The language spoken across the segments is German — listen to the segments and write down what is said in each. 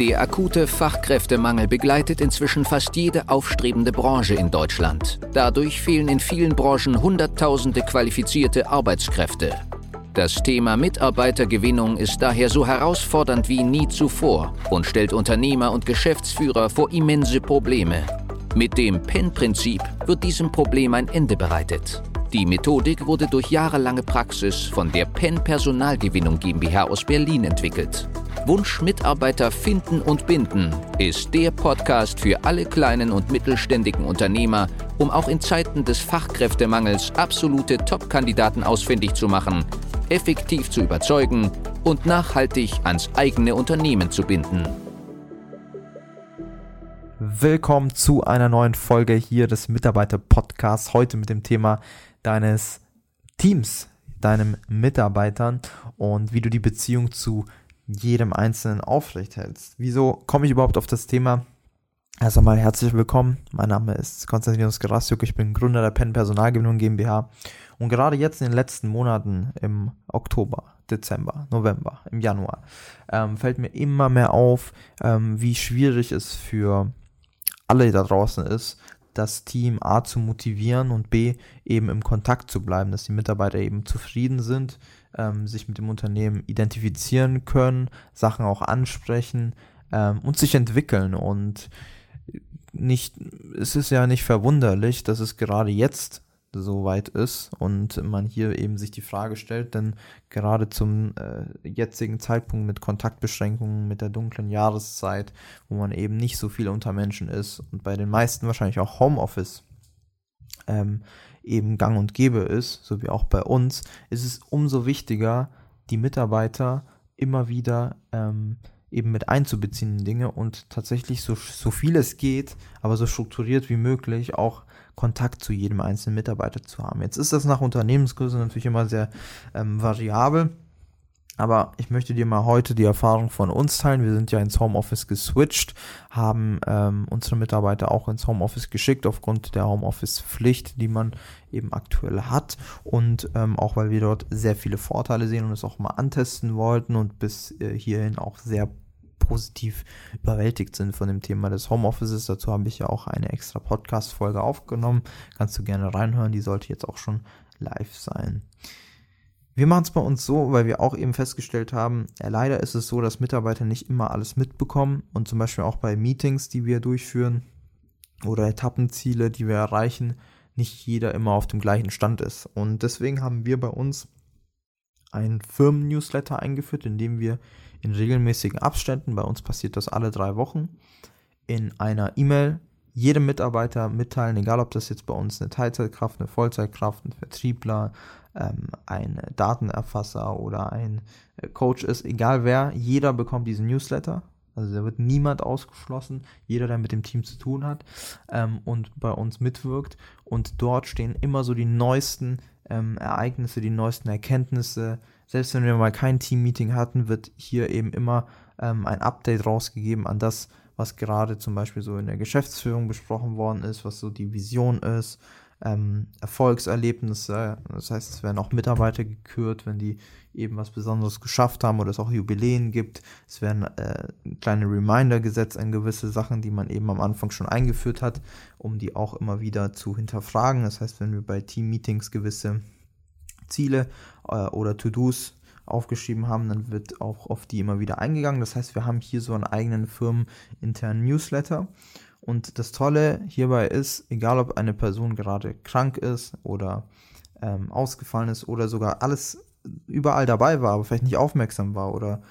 Der akute Fachkräftemangel begleitet inzwischen fast jede aufstrebende Branche in Deutschland. Dadurch fehlen in vielen Branchen Hunderttausende qualifizierte Arbeitskräfte. Das Thema Mitarbeitergewinnung ist daher so herausfordernd wie nie zuvor und stellt Unternehmer und Geschäftsführer vor immense Probleme. Mit dem PEN-Prinzip wird diesem Problem ein Ende bereitet. Die Methodik wurde durch jahrelange Praxis von der PEN Personalgewinnung GmbH aus Berlin entwickelt. Wunsch Mitarbeiter finden und binden ist der Podcast für alle kleinen und mittelständigen Unternehmer, um auch in Zeiten des Fachkräftemangels absolute Top-Kandidaten ausfindig zu machen, effektiv zu überzeugen und nachhaltig ans eigene Unternehmen zu binden. Willkommen zu einer neuen Folge hier des Mitarbeiter-Podcasts. Heute mit dem Thema deines Teams, deinem Mitarbeitern und wie du die Beziehung zu jedem Einzelnen aufrecht hältst. Wieso komme ich überhaupt auf das Thema? Erst einmal herzlich willkommen. Mein Name ist Konstantinos Gerasiuk. Ich bin Gründer der Penn Personalgewinnung GmbH. Und gerade jetzt in den letzten Monaten, im Oktober, Dezember, November, im Januar, ähm, fällt mir immer mehr auf, ähm, wie schwierig es für alle da draußen ist, das Team A zu motivieren und B eben im Kontakt zu bleiben, dass die Mitarbeiter eben zufrieden sind, ähm, sich mit dem Unternehmen identifizieren können, Sachen auch ansprechen ähm, und sich entwickeln. Und nicht, es ist ja nicht verwunderlich, dass es gerade jetzt so weit ist und man hier eben sich die Frage stellt, denn gerade zum äh, jetzigen Zeitpunkt mit Kontaktbeschränkungen, mit der dunklen Jahreszeit, wo man eben nicht so viel unter Menschen ist und bei den meisten wahrscheinlich auch Homeoffice ähm, eben gang und gäbe ist, so wie auch bei uns, ist es umso wichtiger, die Mitarbeiter immer wieder ähm, eben mit einzubeziehen in Dinge und tatsächlich so, so viel es geht, aber so strukturiert wie möglich auch Kontakt zu jedem einzelnen Mitarbeiter zu haben. Jetzt ist das nach Unternehmensgröße natürlich immer sehr ähm, variabel. Aber ich möchte dir mal heute die Erfahrung von uns teilen. Wir sind ja ins Homeoffice geswitcht, haben ähm, unsere Mitarbeiter auch ins Homeoffice geschickt aufgrund der Homeoffice-Pflicht, die man eben aktuell hat. Und ähm, auch weil wir dort sehr viele Vorteile sehen und es auch mal antesten wollten und bis äh, hierhin auch sehr positiv überwältigt sind von dem Thema des Homeoffices. Dazu habe ich ja auch eine extra Podcast-Folge aufgenommen. Kannst du gerne reinhören, die sollte jetzt auch schon live sein. Wir machen es bei uns so, weil wir auch eben festgestellt haben, ja, leider ist es so, dass Mitarbeiter nicht immer alles mitbekommen und zum Beispiel auch bei Meetings, die wir durchführen oder Etappenziele, die wir erreichen, nicht jeder immer auf dem gleichen Stand ist. Und deswegen haben wir bei uns ein Firmen-Newsletter eingeführt, in dem wir in regelmäßigen Abständen, bei uns passiert das alle drei Wochen, in einer E-Mail jedem Mitarbeiter mitteilen, egal ob das jetzt bei uns eine Teilzeitkraft, eine Vollzeitkraft, ein Vertriebler, ähm, ein Datenerfasser oder ein äh, Coach ist, egal wer, jeder bekommt diesen Newsletter. Also da wird niemand ausgeschlossen, jeder, der mit dem Team zu tun hat ähm, und bei uns mitwirkt. Und dort stehen immer so die neuesten ähm, Ereignisse, die neuesten Erkenntnisse. Selbst wenn wir mal kein Team-Meeting hatten, wird hier eben immer ähm, ein Update rausgegeben an das, was gerade zum Beispiel so in der Geschäftsführung besprochen worden ist, was so die Vision ist, ähm, Erfolgserlebnisse. Das heißt, es werden auch Mitarbeiter gekürt, wenn die eben was Besonderes geschafft haben oder es auch Jubiläen gibt. Es werden äh, kleine Reminder gesetzt an gewisse Sachen, die man eben am Anfang schon eingeführt hat, um die auch immer wieder zu hinterfragen. Das heißt, wenn wir bei Team-Meetings gewisse Ziele äh, oder To-Dos aufgeschrieben haben, dann wird auch auf die immer wieder eingegangen. Das heißt, wir haben hier so einen eigenen firmeninternen Newsletter und das Tolle hierbei ist, egal ob eine Person gerade krank ist oder ähm, ausgefallen ist oder sogar alles überall dabei war, aber vielleicht nicht aufmerksam war oder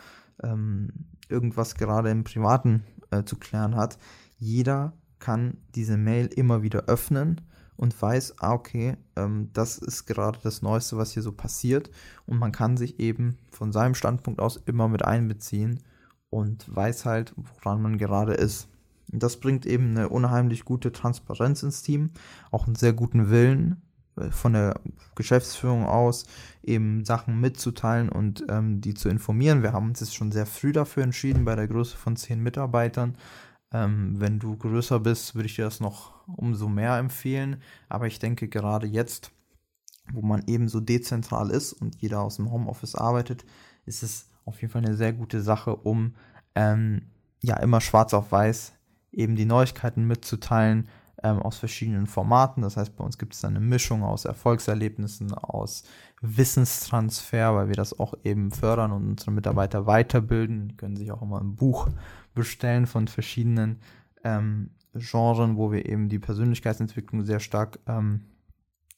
ähm, irgendwas gerade im Privaten äh, zu klären hat, jeder kann diese Mail immer wieder öffnen und weiß, ah, okay, ähm, das ist gerade das Neueste, was hier so passiert. Und man kann sich eben von seinem Standpunkt aus immer mit einbeziehen und weiß halt, woran man gerade ist. Das bringt eben eine unheimlich gute Transparenz ins Team, auch einen sehr guten Willen äh, von der Geschäftsführung aus, eben Sachen mitzuteilen und ähm, die zu informieren. Wir haben uns jetzt schon sehr früh dafür entschieden, bei der Größe von zehn Mitarbeitern. Ähm, wenn du größer bist, würde ich dir das noch umso mehr empfehlen. Aber ich denke, gerade jetzt, wo man eben so dezentral ist und jeder aus dem Homeoffice arbeitet, ist es auf jeden Fall eine sehr gute Sache, um ähm, ja immer schwarz auf weiß eben die Neuigkeiten mitzuteilen ähm, aus verschiedenen Formaten. Das heißt, bei uns gibt es eine Mischung aus Erfolgserlebnissen, aus Wissenstransfer, weil wir das auch eben fördern und unsere Mitarbeiter weiterbilden. Die können sich auch immer ein Buch bestellen von verschiedenen ähm, Genren, wo wir eben die Persönlichkeitsentwicklung sehr stark ähm,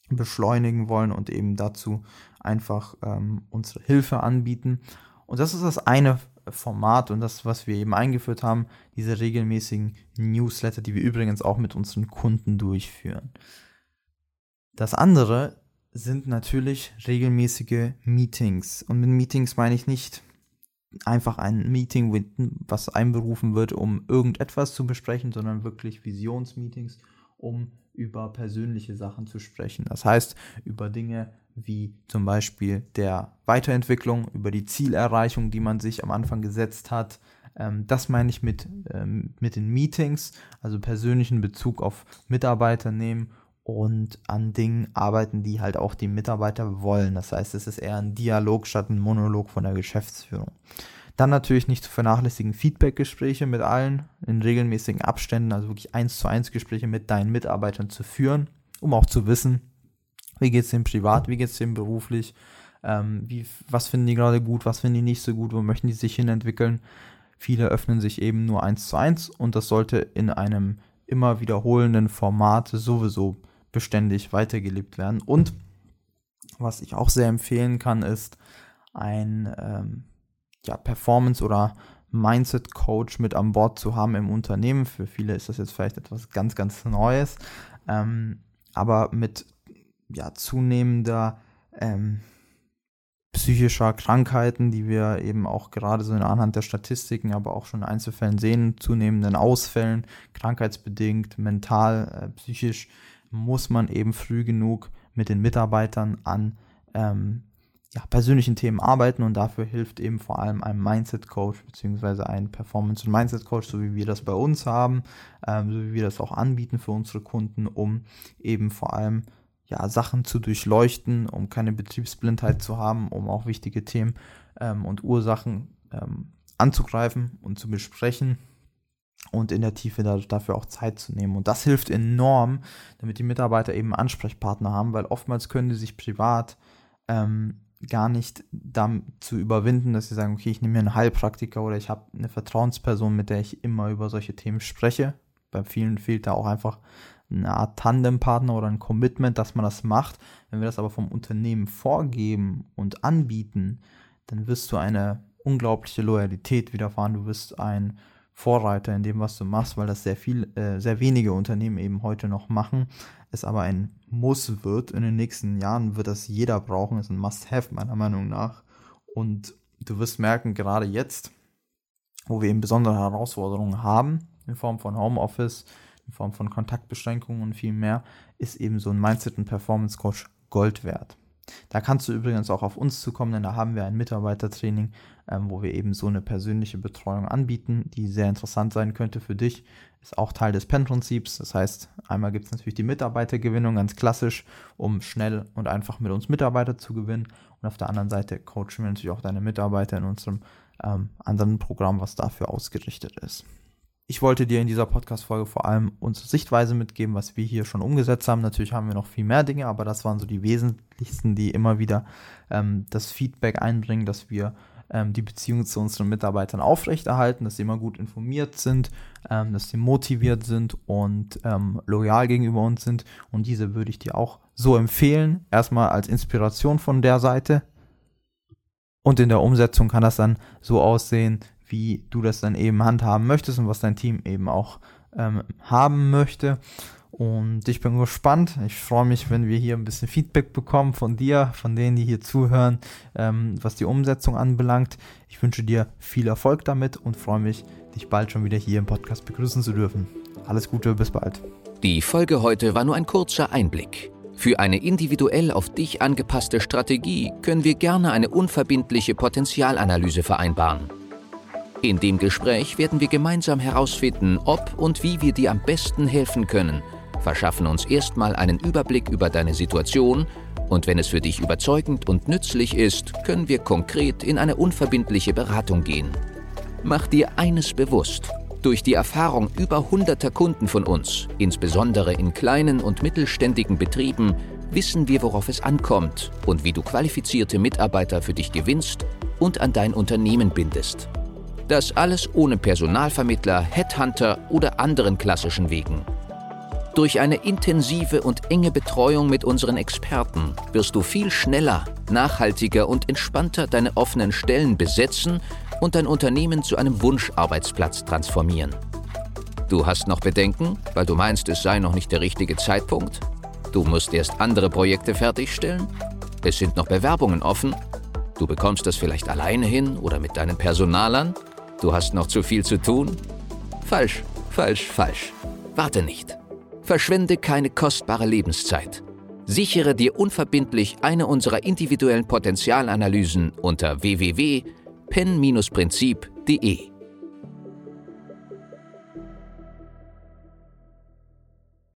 beschleunigen wollen und eben dazu einfach ähm, unsere Hilfe anbieten. Und das ist das eine Format und das, was wir eben eingeführt haben, diese regelmäßigen Newsletter, die wir übrigens auch mit unseren Kunden durchführen. Das andere sind natürlich regelmäßige Meetings. Und mit Meetings meine ich nicht einfach ein Meeting, was einberufen wird, um irgendetwas zu besprechen, sondern wirklich Visionsmeetings, um über persönliche Sachen zu sprechen. Das heißt, über Dinge wie zum Beispiel der Weiterentwicklung, über die Zielerreichung, die man sich am Anfang gesetzt hat. Ähm, das meine ich mit, ähm, mit den Meetings, also persönlichen Bezug auf Mitarbeiter nehmen und an Dingen arbeiten, die halt auch die Mitarbeiter wollen. Das heißt, es ist eher ein Dialog statt ein Monolog von der Geschäftsführung. Dann natürlich nicht zu vernachlässigen Feedback-Gespräche mit allen in regelmäßigen Abständen, also wirklich eins zu eins Gespräche mit deinen Mitarbeitern zu führen, um auch zu wissen, wie geht es dem privat, wie geht es dem beruflich, ähm, wie, was finden die gerade gut, was finden die nicht so gut, wo möchten die sich hinentwickeln. Viele öffnen sich eben nur eins zu eins und das sollte in einem immer wiederholenden Format sowieso beständig weitergelebt werden. Und was ich auch sehr empfehlen kann, ist ein ähm, ja, Performance- oder Mindset-Coach mit an Bord zu haben im Unternehmen. Für viele ist das jetzt vielleicht etwas ganz, ganz Neues. Ähm, aber mit ja, zunehmender ähm, psychischer Krankheiten, die wir eben auch gerade so anhand der Statistiken, aber auch schon in Einzelfällen sehen, zunehmenden Ausfällen, krankheitsbedingt, mental, äh, psychisch, muss man eben früh genug mit den Mitarbeitern an ähm, ja, persönlichen Themen arbeiten und dafür hilft eben vor allem ein Mindset-Coach beziehungsweise ein Performance- und Mindset-Coach, so wie wir das bei uns haben, ähm, so wie wir das auch anbieten für unsere Kunden, um eben vor allem ja, Sachen zu durchleuchten, um keine Betriebsblindheit zu haben, um auch wichtige Themen ähm, und Ursachen ähm, anzugreifen und zu besprechen und in der Tiefe dafür auch Zeit zu nehmen. Und das hilft enorm, damit die Mitarbeiter eben Ansprechpartner haben, weil oftmals können die sich privat ähm, gar nicht zu überwinden, dass sie sagen, okay, ich nehme mir einen Heilpraktiker oder ich habe eine Vertrauensperson, mit der ich immer über solche Themen spreche. Bei vielen fehlt da auch einfach eine Art Tandempartner oder ein Commitment, dass man das macht. Wenn wir das aber vom Unternehmen vorgeben und anbieten, dann wirst du eine unglaubliche Loyalität widerfahren. Du wirst ein Vorreiter in dem, was du machst, weil das sehr viel, äh, sehr wenige Unternehmen eben heute noch machen. Es aber ein Muss wird. In den nächsten Jahren wird das jeder brauchen. Es ist ein Must-Have meiner Meinung nach. Und du wirst merken, gerade jetzt, wo wir eben besondere Herausforderungen haben, in Form von Homeoffice, in Form von Kontaktbeschränkungen und viel mehr, ist eben so ein Mindset- und Performance-Coach Gold wert. Da kannst du übrigens auch auf uns zukommen, denn da haben wir ein Mitarbeitertraining, ähm, wo wir eben so eine persönliche Betreuung anbieten, die sehr interessant sein könnte für dich. Ist auch Teil des PEN-Prinzips. Das heißt, einmal gibt es natürlich die Mitarbeitergewinnung, ganz klassisch, um schnell und einfach mit uns Mitarbeiter zu gewinnen. Und auf der anderen Seite coachen wir natürlich auch deine Mitarbeiter in unserem ähm, anderen Programm, was dafür ausgerichtet ist. Ich wollte dir in dieser Podcast-Folge vor allem unsere Sichtweise mitgeben, was wir hier schon umgesetzt haben. Natürlich haben wir noch viel mehr Dinge, aber das waren so die wesentlichsten, die immer wieder ähm, das Feedback einbringen, dass wir ähm, die Beziehung zu unseren Mitarbeitern aufrechterhalten, dass sie immer gut informiert sind, ähm, dass sie motiviert sind und ähm, loyal gegenüber uns sind. Und diese würde ich dir auch so empfehlen. Erstmal als Inspiration von der Seite. Und in der Umsetzung kann das dann so aussehen, wie du das dann eben handhaben möchtest und was dein Team eben auch ähm, haben möchte. Und ich bin gespannt. Ich freue mich, wenn wir hier ein bisschen Feedback bekommen von dir, von denen, die hier zuhören, ähm, was die Umsetzung anbelangt. Ich wünsche dir viel Erfolg damit und freue mich, dich bald schon wieder hier im Podcast begrüßen zu dürfen. Alles Gute, bis bald. Die Folge heute war nur ein kurzer Einblick. Für eine individuell auf dich angepasste Strategie können wir gerne eine unverbindliche Potenzialanalyse vereinbaren. In dem Gespräch werden wir gemeinsam herausfinden, ob und wie wir dir am besten helfen können, verschaffen uns erstmal einen Überblick über deine Situation und wenn es für dich überzeugend und nützlich ist, können wir konkret in eine unverbindliche Beratung gehen. Mach dir eines bewusst. Durch die Erfahrung über hunderter Kunden von uns, insbesondere in kleinen und mittelständigen Betrieben, wissen wir, worauf es ankommt und wie du qualifizierte Mitarbeiter für dich gewinnst und an dein Unternehmen bindest. Das alles ohne Personalvermittler, Headhunter oder anderen klassischen Wegen. Durch eine intensive und enge Betreuung mit unseren Experten wirst du viel schneller, nachhaltiger und entspannter deine offenen Stellen besetzen und dein Unternehmen zu einem Wunscharbeitsplatz transformieren. Du hast noch Bedenken, weil du meinst, es sei noch nicht der richtige Zeitpunkt? Du musst erst andere Projekte fertigstellen? Es sind noch Bewerbungen offen? Du bekommst das vielleicht alleine hin oder mit deinen Personalern? Du hast noch zu viel zu tun? Falsch, falsch, falsch. Warte nicht. Verschwende keine kostbare Lebenszeit. Sichere dir unverbindlich eine unserer individuellen Potenzialanalysen unter www.pen-prinzip.de.